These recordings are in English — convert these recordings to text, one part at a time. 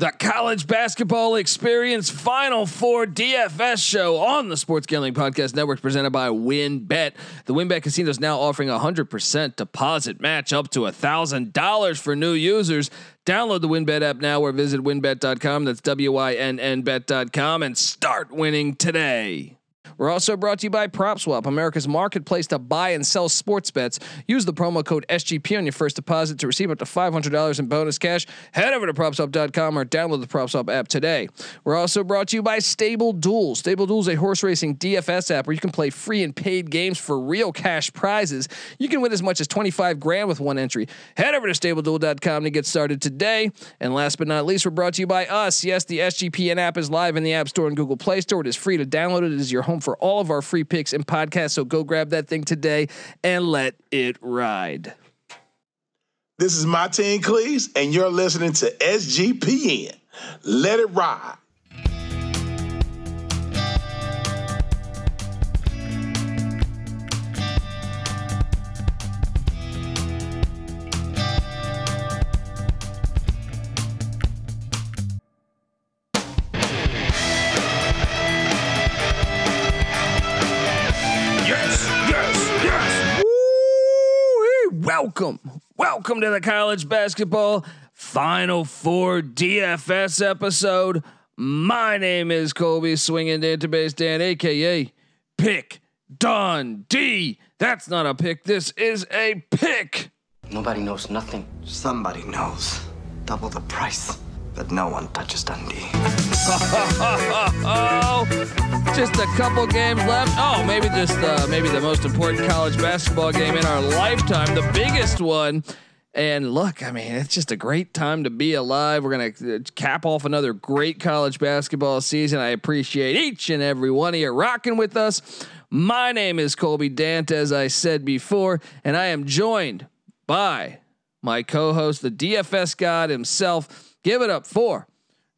The college basketball experience Final Four DFS show on the Sports Gambling Podcast Network presented by WynnBET. The WynnBET Casino is now offering a 100% deposit match up to $1,000 for new users. Download the WynnBET app now or visit wynnbet.com. That's W Y N N bet.com and start winning today. We're also brought to you by PropSwap, America's marketplace to buy and sell sports bets. Use the promo code SGP on your first deposit to receive up to $500 in bonus cash. Head over to PropSwap.com or download the PropSwap app today. We're also brought to you by Stable Duel. Stable is a horse racing DFS app where you can play free and paid games for real cash prizes. You can win as much as 25 grand with one entry. Head over to StableDuel.com to get started today. And last but not least, we're brought to you by us. Yes, the SGPN app is live in the App Store and Google Play Store. It is free to download. It is your home for all of our free picks and podcasts. So go grab that thing today and let it ride. This is Martin Cleese, and you're listening to SGPN. Let it ride. Welcome, welcome to the college basketball Final Four DFS episode. My name is Colby Swinging Database Dan, aka Pick Dundee. That's not a pick. This is a pick. Nobody knows nothing. Somebody knows. Double the price. But no one touches Dundee. Just a couple games left. Oh, maybe just uh, maybe the most important college basketball game in our lifetime, the biggest one. And look, I mean, it's just a great time to be alive. We're gonna uh, cap off another great college basketball season. I appreciate each and every one of you rocking with us. My name is Colby Dant, as I said before, and I am joined by my co-host, the DFS God himself. Give it up for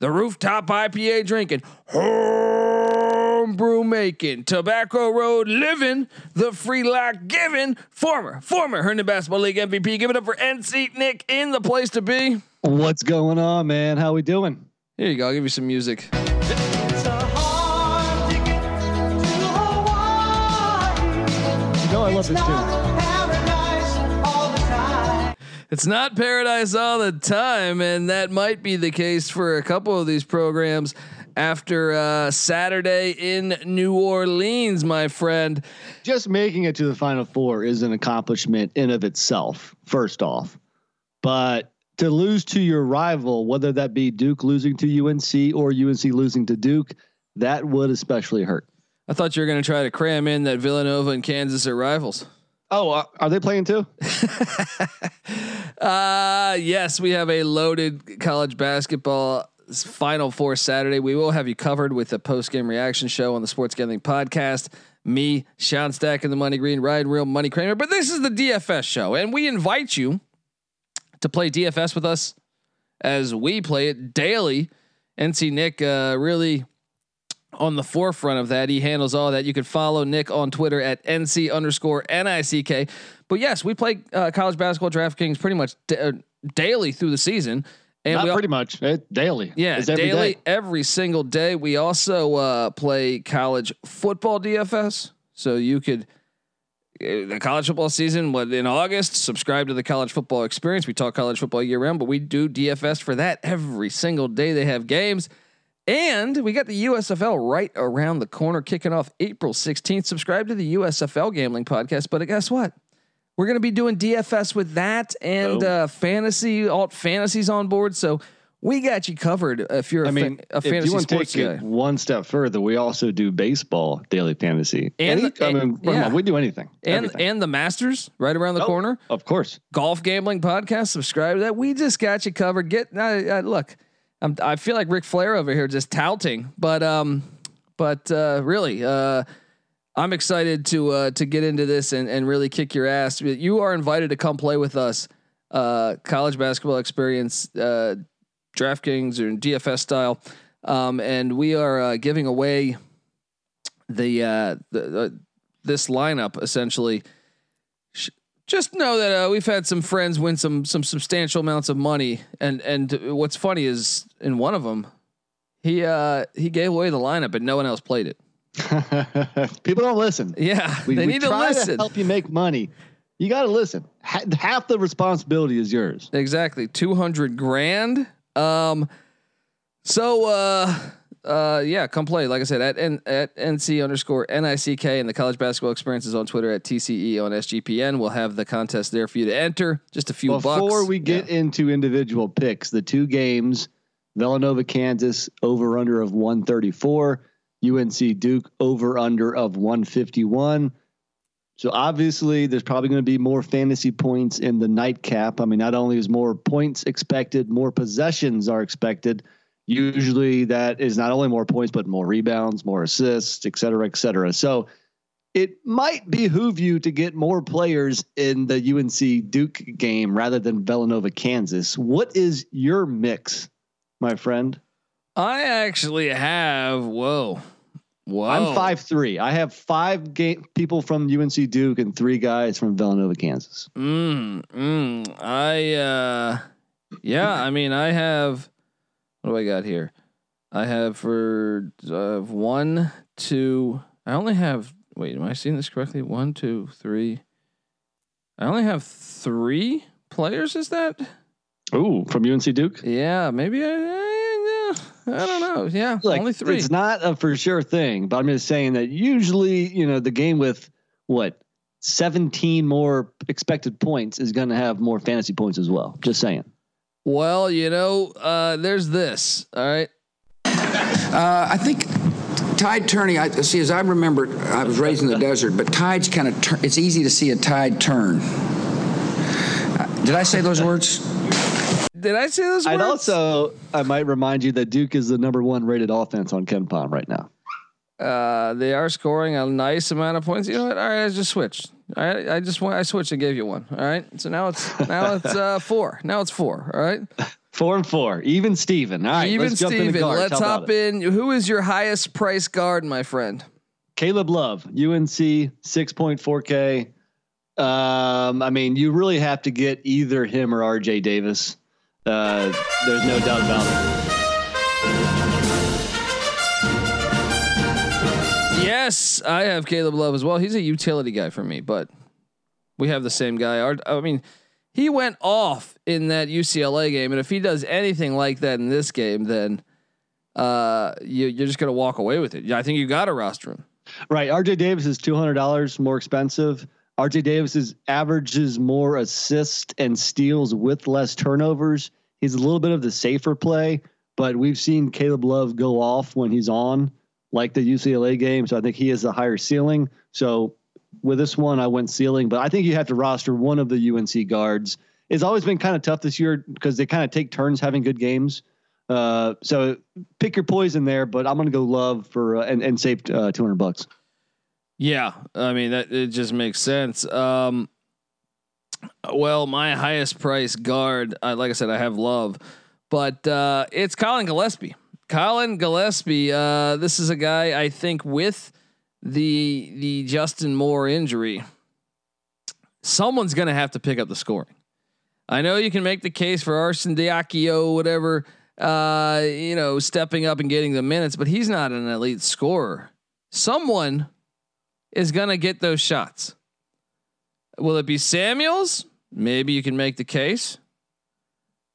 the rooftop IPA drinking, homebrew making, tobacco road living, the free lock giving, former, former Herndon Basketball League MVP. Give it up for NC Nick in the place to be. What's going on, man? How we doing? Here you go. I'll give you some music. You know I love this tune. It's not paradise all the time, and that might be the case for a couple of these programs after uh, Saturday in New Orleans, my friend. Just making it to the final four is an accomplishment in of itself. First off, but to lose to your rival, whether that be Duke losing to UNC or UNC losing to Duke, that would especially hurt. I thought you were going to try to cram in that Villanova and Kansas are rivals. Oh, uh, are they playing too? Uh yes, we have a loaded college basketball final four Saturday. We will have you covered with a post game reaction show on the Sports Gambling Podcast. Me, Sean Stack, and the Money Green, Ryan Real Money Kramer. But this is the DFS show, and we invite you to play DFS with us as we play it daily. NC Nick uh, really on the forefront of that. He handles all that. You can follow Nick on Twitter at NC underscore NICK. But yes, we play uh, college basketball DraftKings pretty much da- uh, daily through the season. And Not we pretty much. It, daily. yeah, every daily, day. every single day. We also uh, play college football DFS. So you could uh, the college football season what in August. Subscribe to the college football experience. We talk college football year round, but we do DFS for that every single day they have games. And we got the USFL right around the corner, kicking off April 16th. Subscribe to the USFL Gambling Podcast. But guess what? We're going to be doing DFS with that and Oh. uh, fantasy, alt fantasies on board. So we got you covered if you're a I mean, fa- a if fantasy you sports take guy. it one step further, we also do baseball daily fantasy. And Any- the- I mean, yeah. on, we do anything. and Everything. and the Masters right around the Oh, corner. Of course. Golf Gambling Podcast. Subscribe to that. We just got you covered. Get uh, uh, look. I'm, I feel like Ric Flair over here just touting, but um, but uh, really, uh, I'm excited to uh, to get into this and and really kick your ass. You are invited to come play with us. Uh, college basketball experience, uh, DraftKings or DFS style, um, and we are uh, giving away the uh, the, the this lineup essentially. Just know that uh, we've had some friends win some some substantial amounts of money, and and what's funny is in one of them, he uh he gave away the lineup, and no one else played it. People don't listen. Yeah, We, they we need to listen. help you make money. You got to listen. Ha- half the responsibility is yours. Exactly, two hundred grand. Um, so uh, uh, yeah, come play. Like I said, at N- at NC underscore NICK and the college basketball experiences on Twitter at TCE on SGPN. We'll have the contest there for you to enter. Just a few Before bucks. Before we get into individual picks, the two games Villanova, Kansas, over under of 134, UNC Duke, over under of 151. So obviously, there's probably going to be more fantasy points in the nightcap. I mean, not only is more points expected, more possessions are expected. Usually, that is not only more points, but more rebounds, more assists, et cetera, et cetera. So it might behoove you to get more players in the UNC Duke game rather than Villanova, Kansas. What is your mix, my friend? I actually have. Whoa, whoa. I'm five three. I have five game people from UNC Duke and three guys from Villanova, Kansas. Mm, mm, I uh yeah, I mean I have what do I got here? I have for uh, one, two. I only have. Wait, am I seeing this correctly? One, two, three. I only have three players. Is that? Ooh, from UNC Duke. Yeah, maybe I. I, I don't know. Yeah, Like, only three. It's not a for sure thing, but I'm just saying that usually, you know, the game with what 17 more expected points is going to have more fantasy points as well. Just saying. Well, you know, uh, there's this. All right. Uh, I think tide turning. I see. As I remember, I was raised in the desert, but tides kind of. Tur- it's easy to see a tide turn. Uh, did I say those words? Did I say those I'd words? also I might remind you that Duke is the number one rated offense on KenPom right now. Uh, they are scoring a nice amount of points. You know what? All right, I just switched. All right, I just went. I switched and gave you one. All right, so now it's now it's uh, four. Now it's four. All right, Four and four, even Steven. All right, even let's jump Steven. guards. Let's How about hop in. Who is your highest price guard, my friend? Caleb Love, UNC, six point four K. Um, I mean, you really have to get either him or RJ Davis. Uh, there's no doubt about it. Yes, I have Caleb Love as well. He's a utility guy for me, but we have the same guy. Our- I mean, he went off in that UCLA game, and if he does anything like that in this game, then uh, you, you're just gonna walk away with it. I think you got to roster him. Right. RJ Davis is two hundred dollars more expensive. RJ Davis's averages more assists and steals with less turnovers. He's a little bit of the safer play, but we've seen Caleb Love go off when he's on, like the UCLA game. So I think he has a higher ceiling. So with this one, I went ceiling, but I think you have to roster one of the UNC guards. It's always been kind of tough this year because they kind of take turns having good games. Uh, so pick your poison there, but I'm going to go Love for uh, and and save uh, 200 bucks. Yeah, I mean that it just makes sense. Um, well, my highest price guard, like I said, I have Love, but uh, it's Collin Gillespie. Collin Gillespie. Uh, this is a guy I think with the the Justin Moore injury, someone's going to have to pick up the scoring. I know you can make the case for Arcidiacono, whatever, uh, you know, stepping up and getting the minutes, but he's not an elite scorer. Someone is going to get those shots. Will it be Samuels? Maybe you can make the case.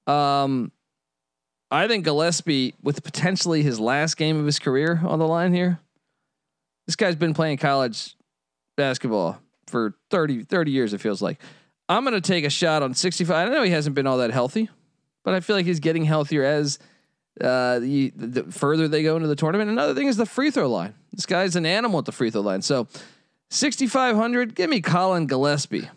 Um, I think Gillespie, with potentially his last game of his career on the line here, this guy's been playing college basketball for 30, 30 years, it feels like. I'm going to take a shot on 65. I know he hasn't been all that healthy, but I feel like he's getting healthier as uh, the, the further they go into the tournament. Another thing is the free throw line. This guy's an animal at the free throw line. So 6,500, give me Collin Gillespie.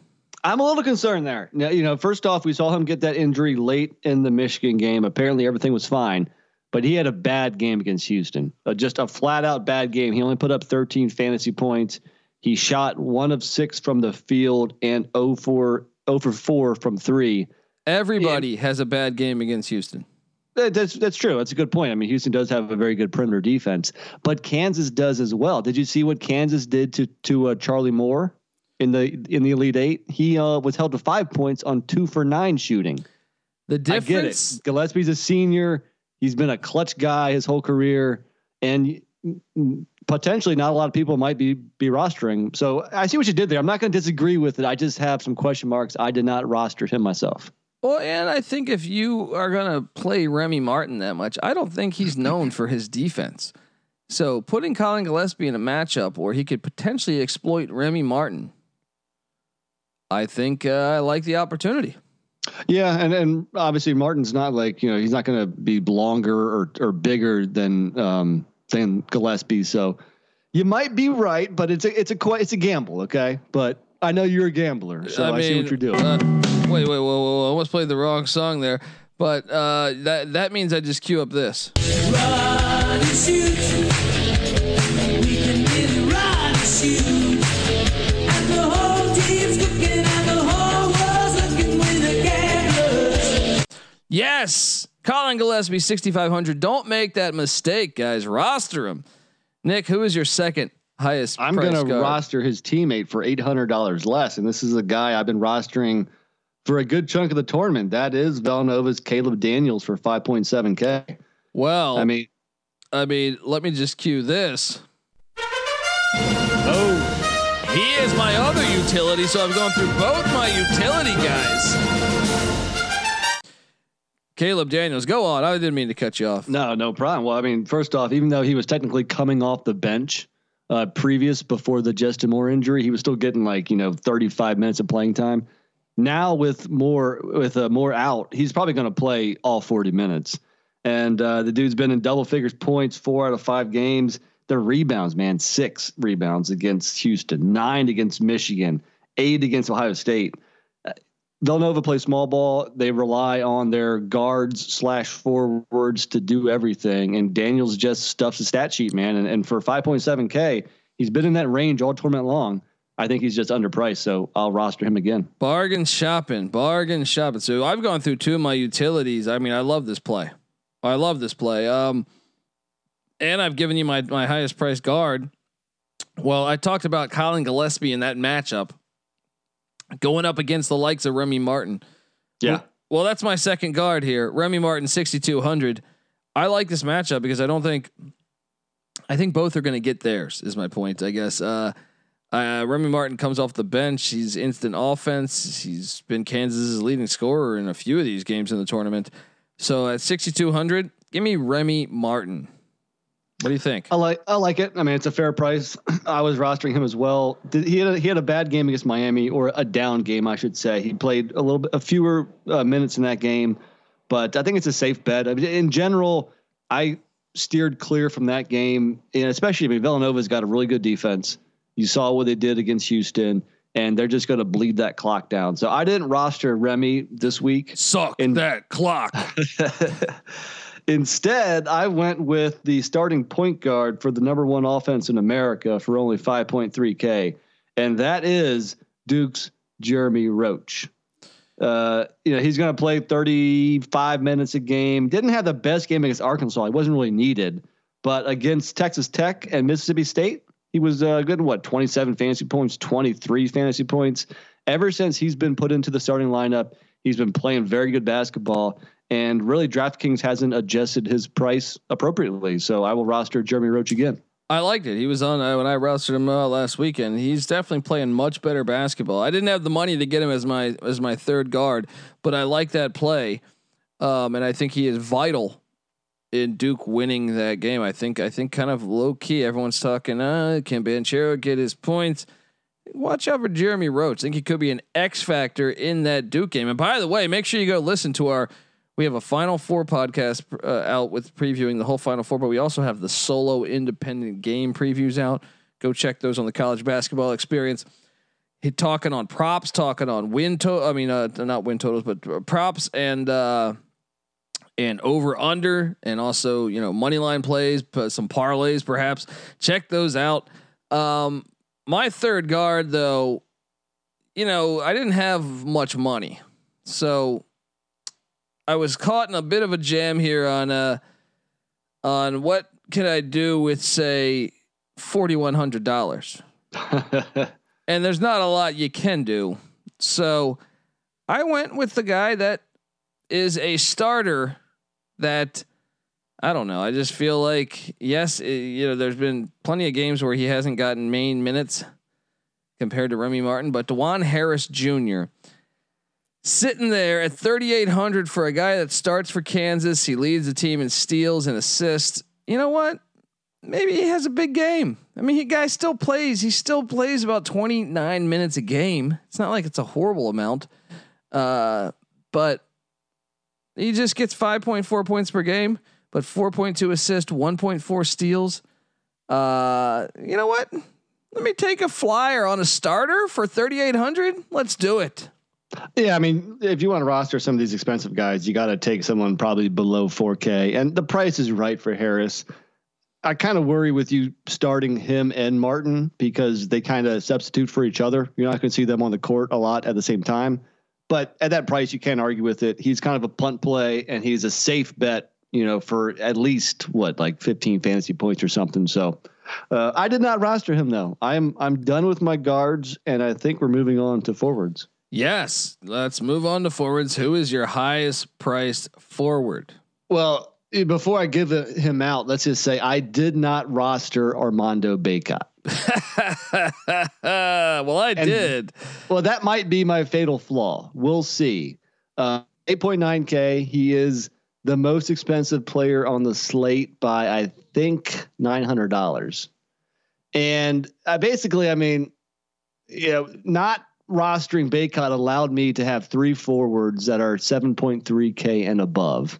I'm a little concerned there. Now, you know, first off, we saw him get that injury late in the Michigan game. Apparently, everything was fine, but he had a bad game against Houston. Uh, just a flat out bad game. He only put up 13 fantasy points. He shot one of six from the field and 0 for 0 for four from three. Everybody has a bad game against Houston. That- That's that's true. That's a good point. I mean, Houston does have a very good perimeter defense, but Kansas does as well. Did you see what Kansas did to to uh, Charlie Moore? In the in the Elite Eight, he uh, was held to five points on two for nine shooting. The difference. I get it. Gillespie's a senior. He's been a clutch guy his whole career, and potentially not a lot of people might be be rostering. So I see what you did there. I'm not going to disagree with it. I just have some question marks. I did not roster him myself. Well, and I think if you are going to play Remy Martin that much, I don't think he's known for his defense. So putting Collin Gillespie in a matchup where he could potentially exploit Remy Martin, I think uh, I like the opportunity. Yeah, and and obviously Martin's not like you know he's not going to be longer or or bigger than um, than Gillespie. So you might be right, but it's a it's a it's a gamble, okay? But I know you're a gambler, so I, I mean, see what you're doing. Uh, wait, wait, wait, wait, I almost played the wrong song there, but uh, that that means I just cue up this. Yes, Collin Gillespie, 6,500. Don't make that mistake, guys. Roster him. Nick, who is your second highest? I'm going to roster his teammate for $800 less. And this is a guy I've been rostering for a good chunk of the tournament. That is Villanova's Caleb Daniels for 5.7K. Well, I mean, I mean, let me just cue this. Oh, he is my other utility, so I'm going through both my utility guys. Caleb Daniels, go on. I didn't mean to cut you off. No, no problem. Well, I mean, first off, even though he was technically coming off the bench uh, previous before the Justin Moore injury, he was still getting like you know 35 minutes of playing time. Now with more with uh, more out, he's probably going to play all 40 minutes. And uh, the dude's been in double figures points four out of five games. The rebounds, man, six rebounds against Houston, nine against Michigan, eight against Ohio State. Villanova plays small ball. They rely on their guards slash forwards to do everything. And Daniels just stuffs the stat sheet, man. And, and for 5.7K, he's been in that range all tournament long. I think he's just underpriced, so I'll roster him again. Bargain shopping, bargain shopping. So I've gone through two of my utilities. I mean, I love this play. I love this play. Um, and I've given you my my highest priced guard. Well, I talked about Collin Gillespie in that matchup going up against the likes of Remy Martin. Yeah. Well, that's my second guard here. Remy Martin, 6,200. I like this matchup because I don't think, I think both are going to get theirs, is my point, I guess. Uh, uh, Remy Martin comes off the bench. He's instant offense. He's been Kansas's leading scorer in a few of these games in the tournament. So at 6,200, give me Remy Martin. What do you think? I like I like it. I mean, it's a fair price. I was rostering him as well. Did, he had a, he had a bad game against Miami, or a down game, I should say. He played a little bit, a fewer uh, minutes in that game, but I think it's a safe bet. I mean, in general, I steered clear from that game, and especially I mean, Villanova's got a really good defense. You saw what they did against Houston, and they're just going to bleed that clock down. So I didn't roster Remy this week. Suck in that clock. Instead, I went with the starting point guard for the number one offense in America for only 5.3K, and that is Duke's Jeremy Roach. Uh, you know, he's going to play 35 minutes a game. Didn't have the best game against Arkansas. He wasn't really needed, but against Texas Tech and Mississippi State, he was uh, good what 27 fantasy points, 23 fantasy points. Ever since he's been put into the starting lineup, he's been playing very good basketball and really DraftKings hasn't adjusted his price appropriately. So I will roster Jeremy Roach again. I liked it. He was on uh, when I rostered him uh, last weekend. He's definitely playing much better basketball. I didn't have the money to get him as my as my third guard, but I like that play, um, and I think he is vital in Duke winning that game. I think I think kind of low key. Everyone's talking. Uh, can Banchero get his points? Watch out for Jeremy Roach. I think he could be an X factor in that Duke game. And by the way, make sure you go listen to our we have a Final Four podcast uh, out with previewing the whole Final Four, but we also have the solo independent game previews out. Go check those on the college basketball experience. He talking on props, talking on win to I mean, uh, not win totals, but uh, props and uh, and over under, and also you know money line plays, some parlays perhaps. Check those out. Um, my third guard though, you know, I didn't have much money, so I was caught in a bit of a jam here on uh on what can I do with say forty one hundred dollars. and there's not a lot you can do. So I went with the guy that is a starter that I don't know. I just feel like yes, it, you know, there's been plenty of games where he hasn't gotten main minutes compared to Remy Martin, but Dajuan Harris Jr. sitting there at 3800 for a guy that starts for Kansas, he leads the team in steals and assists. You know what? Maybe he has a big game. I mean, he guy still plays. He still plays about 29 minutes a game. It's not like it's a horrible amount. Uh, but he just gets 5.4 points per game but 4.2 assists, 1.4 steals. Uh, you know what? Let me take a flyer on a starter for 3,800. Let's do it. Yeah, I mean, if you want to roster some of these expensive guys, you got to take someone probably below 4K, and the price is right for Harris. I kind of worry with you starting him and Martin because they kind of substitute for each other. You're not going to see them on the court a lot at the same time. But at that price, you can't argue with it. He's kind of a punt play, and he's a safe bet you know, for at least what like 15 fantasy points or something. So uh, I did not roster him though. I'm I'm done with my guards, and I think we're moving on to forwards. Yes, let's move on to forwards. Who is your highest priced forward? Well, eh, before I give him out, let's just say I did not roster Armando Bacot. well, I and, did. Well, that might be my fatal flaw. We'll see. Uh, 8.9K. He is the most expensive player on the slate by I think nine hundred dollars, and I basically, I mean, you know, not rostering Bacot allowed me to have three forwards that are seven point three k and above.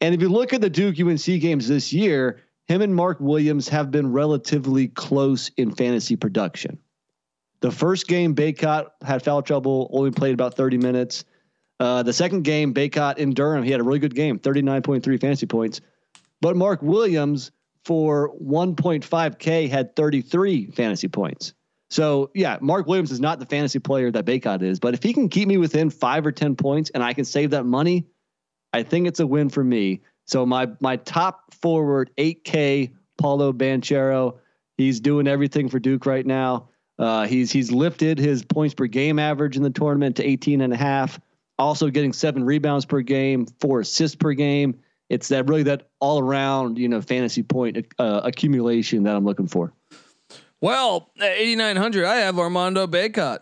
And if you look at the Duke UNC games this year, him and Mark Williams have been relatively close in fantasy production. The first game, Bacot had foul trouble, only played about 30 minutes. Uh, the second game, Bacot in Durham, he had a really good game, 39.3 fantasy points. But Mark Williams for 1.5K had 33 fantasy points. So yeah, Mark Williams is not the fantasy player that Bacot is, but if he can keep me within five or 10 points and I can save that money, I think it's a win for me. So my my top forward, 8K, Paolo Banchero, he's doing everything for Duke right now. Uh, he's he's lifted his points per game average in the tournament to 18 and a half also getting seven rebounds per game, four assists per game. It's that really that all around, you know, fantasy point uh, accumulation that I'm looking for. Well, at 8,900, I have Armando Bacot.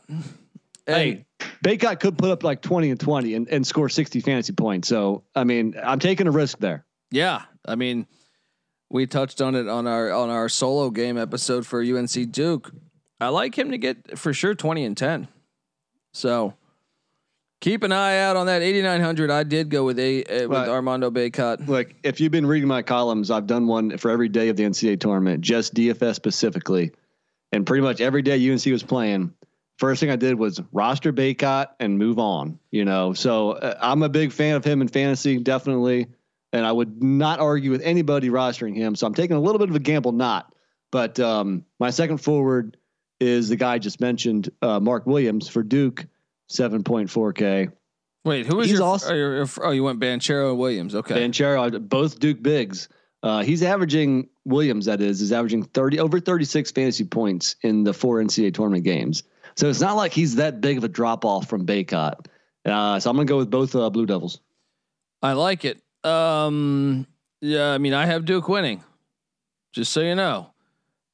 Hey, Bacot could put up like 20 and 20 and, and score 60 fantasy points. So, I mean, I'm taking a risk there. Yeah. I mean, we touched on it on our on our solo game episode for UNC Duke. I like him to get for sure 20 and 10. So, Keep an eye out on that 8900. I did go with a uh, with Armando Bacot Look, if you've been reading my columns, I've done one for every day of the NCAA tournament, just DFS specifically, and pretty much every day UNC was playing. First thing I did was roster Bacot and move on. You know, so uh, I'm a big fan of him in fantasy, definitely, and I would not argue with anybody rostering him. So I'm taking a little bit of a gamble, not. But um, my second forward is the guy I just mentioned, uh, Mark Williams for Duke 7.4K. Wait, who is your, also, your, oh, you went Banchero and Williams. Okay. Banchero, both Duke Bigs. Uh, he's averaging Williams. That is, is averaging thirty over thirty six fantasy points in the four NCAA tournament games. So it's not like he's that big of a drop off from Bacot. Uh, so I'm gonna go with both uh, Blue Devils. I like it. Um, yeah, I mean, I have Duke winning. Just so you know.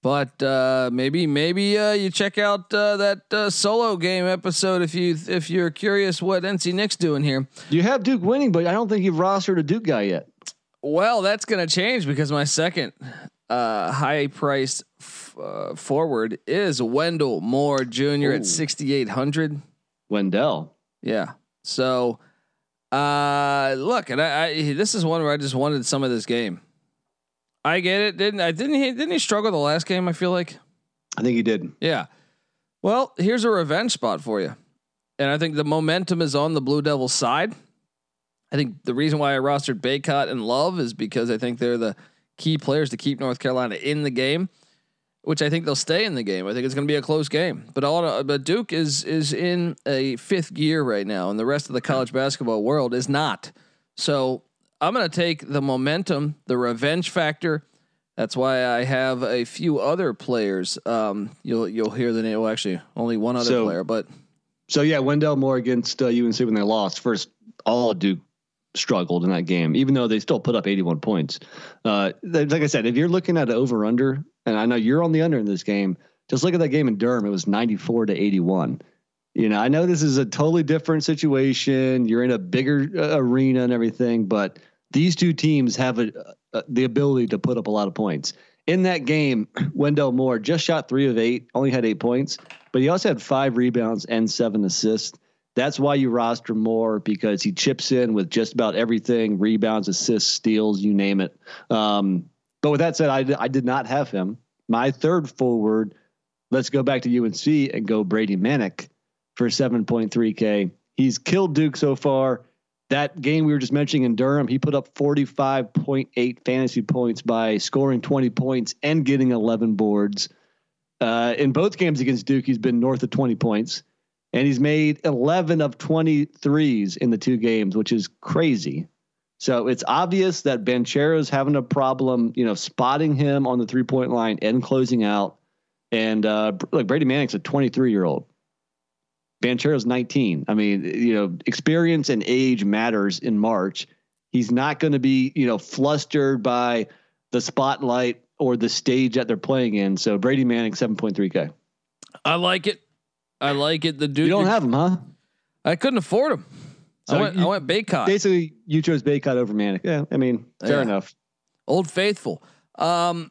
But uh, maybe maybe uh, you check out uh, that uh, solo game episode if you if you're curious what NC Nick's doing here. You have Duke winning, but I don't think you've rostered a Duke guy yet. Well, that's going to change because my second uh, high priced f- uh, forward is Wendell Moore Jr. Ooh. at sixty eight hundred. Wendell, yeah. So, look, and I, I this is one where I just wanted some of this game. I get it. Didn't I? Didn't he? Didn't he struggle the last game? I feel like. I think he did. Yeah. Well, here's a revenge spot for you, and I think the momentum is on the Blue Devils side. I think the reason why I rostered Bacot and Love is because I think they're the key players to keep North Carolina in the game, which I think they'll stay in the game. I think it's going to be a close game. But all, but Duke is is in a fifth gear right now, and the rest of the college basketball world is not. So I'm going to take the momentum, the revenge factor, That's why I have a few other players. Um, you'll you'll hear the name. Well, actually, only one other So- player, but So yeah, Wendell Moore against uh, UNC when they lost. First, all Duke struggled in that game, even though they still put up 81 points. Uh, like I said, if you're looking at over under, and I know you're on the under in this game, just look at that game in Durham. It was 94 to 81. You know, I know this is a totally different situation. You're in a bigger uh, arena and everything, but these two teams have a, uh, the ability to put up a lot of points. In that game, Wendell Moore just shot three of eight, only had eight points, but he also had five rebounds and seven assists. That's why you roster Moore because he chips in with just about everything rebounds, assists, steals, you name it. Um, but with that said, I, I did not have him. My third forward, let's go back to UNC and go Brady Manek for 7.3K. He's killed Duke so far. That game we were just mentioning in Durham, he put up 45.8 fantasy points by scoring 20 points and getting 11 boards. Uh, in both games against Duke, he's been north of 20 points, and he's made 11 of 23s in the two games, which is crazy. So it's obvious that Banchero's having a problem, you know, spotting him on the three point line and closing out. And uh, like Brady Manek's a 23 year old. Banchero's 19. I mean, you know, experience and age matters in March. He's not going to be, you know, flustered by the spotlight or the stage that they're playing in. So Brady Manek, 7.3K. I like it. I like it. The dude You don't have him, huh? I couldn't afford him. I So went. I you- went Bacot. Basically, you chose Bacot over Manek. Yeah, I mean, fair Yeah. enough. Old Faithful. Um,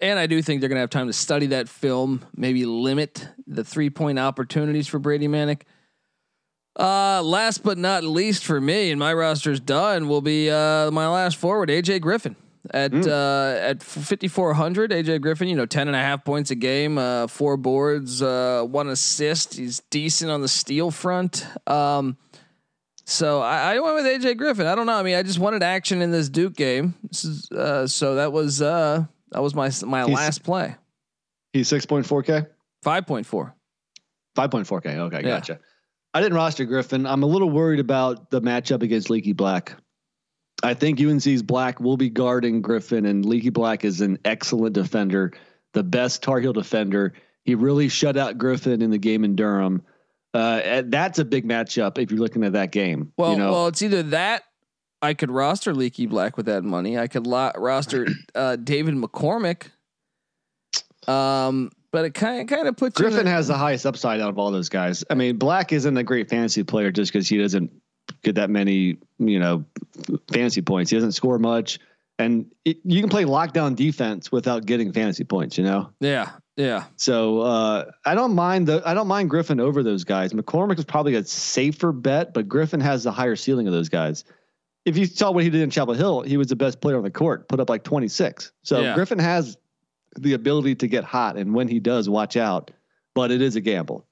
and I do think they're going to have time to study that film, maybe limit the three point opportunities for Brady Manek. Uh, last but not least for me, and my roster's done, will be uh, my last forward, AJ Griffin. At uh, at 5400, AJ Griffin, you know, 10 and a half points a game, uh, four boards, uh, one assist. He's decent on the steal front. Um, so I, I went with AJ Griffin. I don't know. I mean, I just wanted action in this Duke game. This is, uh, so that was uh, that was my my He's- last play. He's 6.4K? Five point four. 5.4K. Okay, Yeah. gotcha. I didn't roster Griffin. I'm a little worried about the matchup against Leaky Black. I think UNC's Black will be guarding Griffin, and Leaky Black is an excellent defender, the best Tar Heel defender. He really shut out Griffin in the game in Durham. Uh, that's a big matchup if you're looking at that game. Well, you know, well, it's either that I could roster Leaky Black with that money. I could lo- roster uh, David McCormack. Um, but it kind of kind of puts Griffin the- has the highest upside out of all those guys. I mean, Black isn't a great fantasy player just because he doesn't get that many, you know, fantasy points. He doesn't score much, and it, you can play lockdown defense without getting fantasy points. You know, yeah, yeah. so uh, I don't mind the I don't mind Griffin over those guys. McCormack is probably a safer bet, but Griffin has the higher ceiling of those guys. If you saw what he did in Chapel Hill, he was the best player on the court, put up like 26. So Yeah. Griffin has the ability to get hot, and when he does, watch out. But it is a gamble.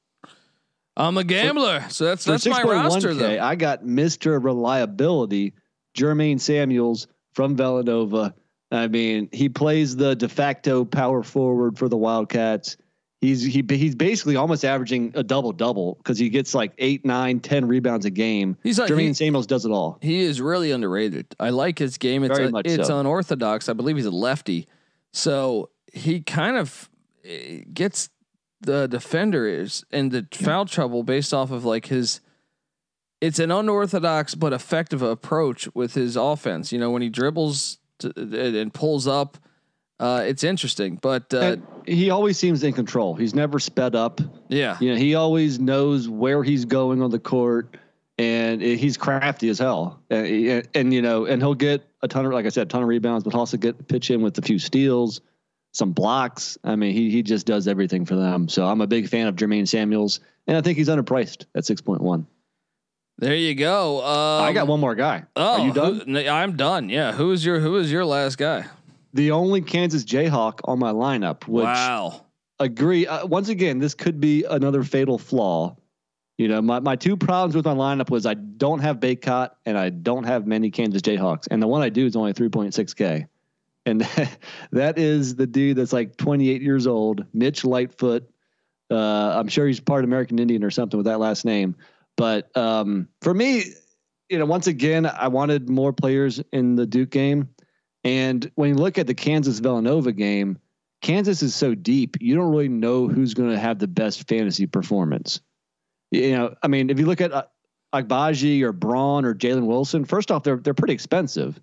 I'm a gambler, so that's that's my roster 6.1K, though. I got Mr. Reliability, Jermaine Samuels from Villanova. I mean, he plays the de facto power forward for the Wildcats. He's he he's basically almost averaging a double double because he gets like eight, nine, ten rebounds a game. He's like Jermaine he, Samuels does it all. he is really underrated. I like his game. It's Very a- much it's so. unorthodox. I believe he's a lefty, so he kind of eh, gets the defenders into foul trouble based off of like his. It's an unorthodox but effective approach with his offense. You know when he dribbles to, and and pulls up, uh, it's interesting. But uh, he always seems in control. He's never sped up. yeah, You know, he always knows where he's going on the court, and he's crafty as hell. And, and you know, and he'll get a ton of, like I said, a ton of rebounds, but also get pitch in with a few steals, some blocks. I mean, he he just does everything for them. So I'm a big fan of Jermaine Samuels, and I think he's underpriced at six point one. there you go. Um, I got one more guy. Oh, Are you done? who- I'm done. Yeah. Who is your Who is your last guy? the only Kansas Jayhawk on my lineup, which wow. agree. Uh, once again, this could be another fatal flaw. You know, my, my two problems with my lineup was I don't have Bacot and I don't have many Kansas Jayhawks. And the one I do is only 3.6K. And that is the dude that's like 28 years old, Mitch Lightfoot. Uh, I'm sure he's part American Indian or something with that last name. But um, for me, you know, once again, I wanted more players in the Duke game. And when you look at the Kansas Villanova game, Kansas is so deep, you don't really know who's going to have the best fantasy performance. You know, I mean, if you look at uh, Agbaji or Braun or Jalen Wilson, first off, they're they're pretty expensive,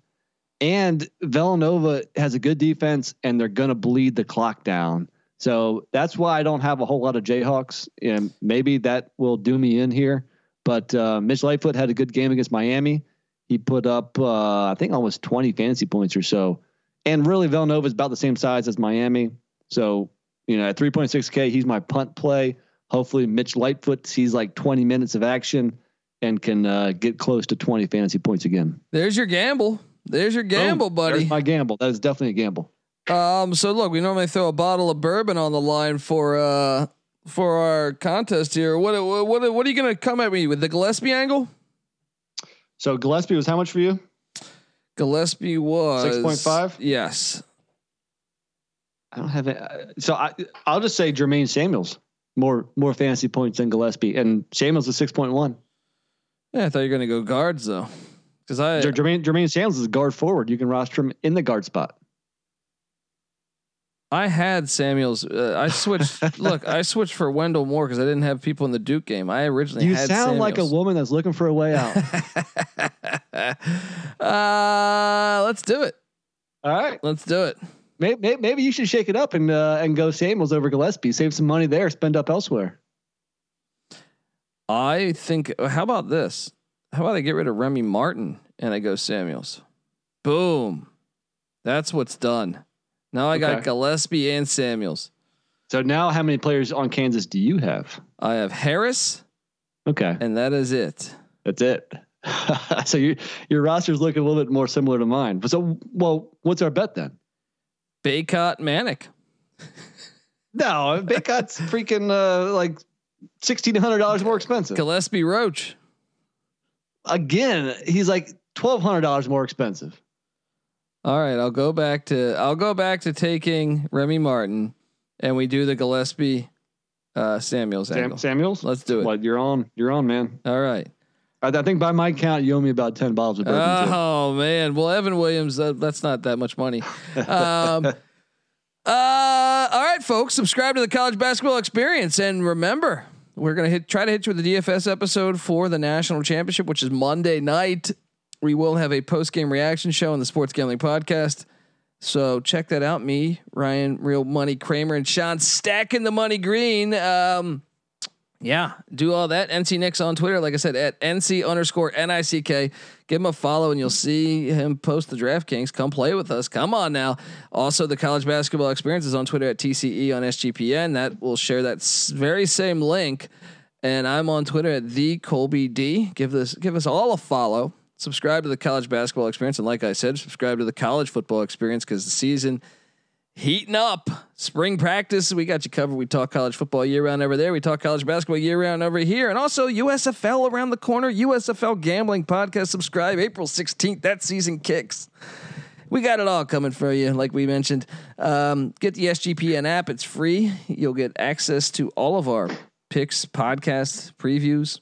and Villanova has a good defense, and they're going to bleed the clock down. So that's why I don't have a whole lot of Jayhawks, and maybe that will do me in here. But uh, Mitch Lightfoot had a good game against Miami. He put up, uh, I think, almost 20 fantasy points or so. And really, Villanova is about the same size as Miami. So, you know, at 3.6K, he's my punt play. Hopefully, Mitch Lightfoot sees like 20 minutes of action and can uh, get close to 20 fantasy points again. There's your gamble. There's your gamble, Boom. buddy. There's my gamble. That is definitely a gamble. Um, so look, we normally throw a bottle of bourbon on the line for uh for our contest here. What what what, what are you gonna come at me with the Gillespie angle? So Gillespie was how much for you? Gillespie was 6.5? Yes. I don't have it. uh, So I I'll just say Jermaine Samuels more more fantasy points than Gillespie, and Samuels is six point one. Yeah, I thought you were gonna go guards though, because I Jermaine Jermaine Samuels is a guard forward. You can roster him in the guard spot. I had Samuels. Uh, I switched. look, I switched for Wendell Moore because I didn't have people in the Duke game. I originally You sound like a woman that's looking for a way out. uh, let's do it. All right, Let's do it. maybe, maybe you should shake it up and uh, and go Samuels over Gillespie. Save some money there. Spend up elsewhere. I think. How about this? How about I get rid of Remy Martin and I go Samuels? Boom. That's what's done. Now I got Okay. Gillespie and Samuels. So now, how many players on Kansas do you have? I have Harris, Okay, and that is it. that's it. so your your roster's looking a little bit more similar to mine. So, well, what's our bet then? Bacot Manek. No, Bacot's freaking uh, like sixteen hundred dollars more expensive. Gillespie Roach. Again, he's like twelve hundred dollars more expensive. All right, I'll go back to I'll go back to taking Remy Martin, and we do the Gillespie uh, Samuels Sam, angle. Samuels, Let's do it. What you're on? You're on, man. All right. I, I think by my count, you owe me about ten bottles of bourbon. too. Oh man, well Evan Williams, uh, that's not that much money. Um, uh, all right, folks, subscribe to the College Basketball Experience, and remember, we're gonna hit try to hit you with the DFS episode for the national championship, which is Monday night. We will have a post game reaction show on the Sports Gambling Podcast. So check that out. Me, Ryan, Real Money Kramer, and Sean stacking the money green. Um, yeah, do all that. NC Nick's on Twitter, like I said, at NC underscore NICK. Give him a follow and you'll see him post the DraftKings. Come play with us. Come on now. Also, the college basketball experience is on Twitter at TCE on SGPN. That will share that very same link. And I'm on Twitter at the Colby D. Give this give us all a follow. Subscribe to the college basketball experience. And like I said, subscribe to the college football experience because the season heating up. Spring practice, we got you covered. We talk college football year round over there. We talk college basketball year round over here, and also USFL around the corner. USFL gambling podcast. Subscribe April sixteenth. That season kicks. We got it all coming for you, like we mentioned. Um, get the SGPN app; it's free. You'll get access to all of our picks, podcasts, previews.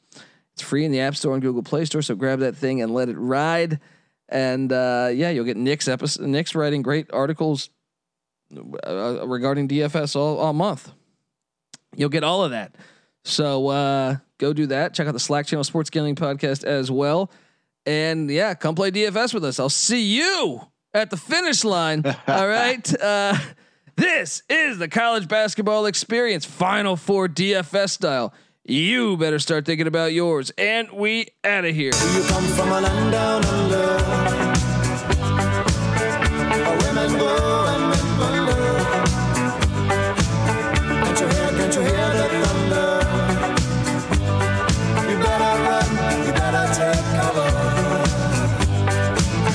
It's free in the App Store and Google Play Store. So grab that thing and let it ride. And uh, yeah, you'll get Nick's episode. Nick's writing great articles uh, regarding DFS all, all month. You'll get all of that. So uh, go do that. Check out the Slack channel Sports Gambling Podcast as well. And yeah, come play DFS with us. I'll see you at the finish line. all right. Uh, this is the college basketball experience, Final Four DFS style. You better start thinking about yours. And we out of here.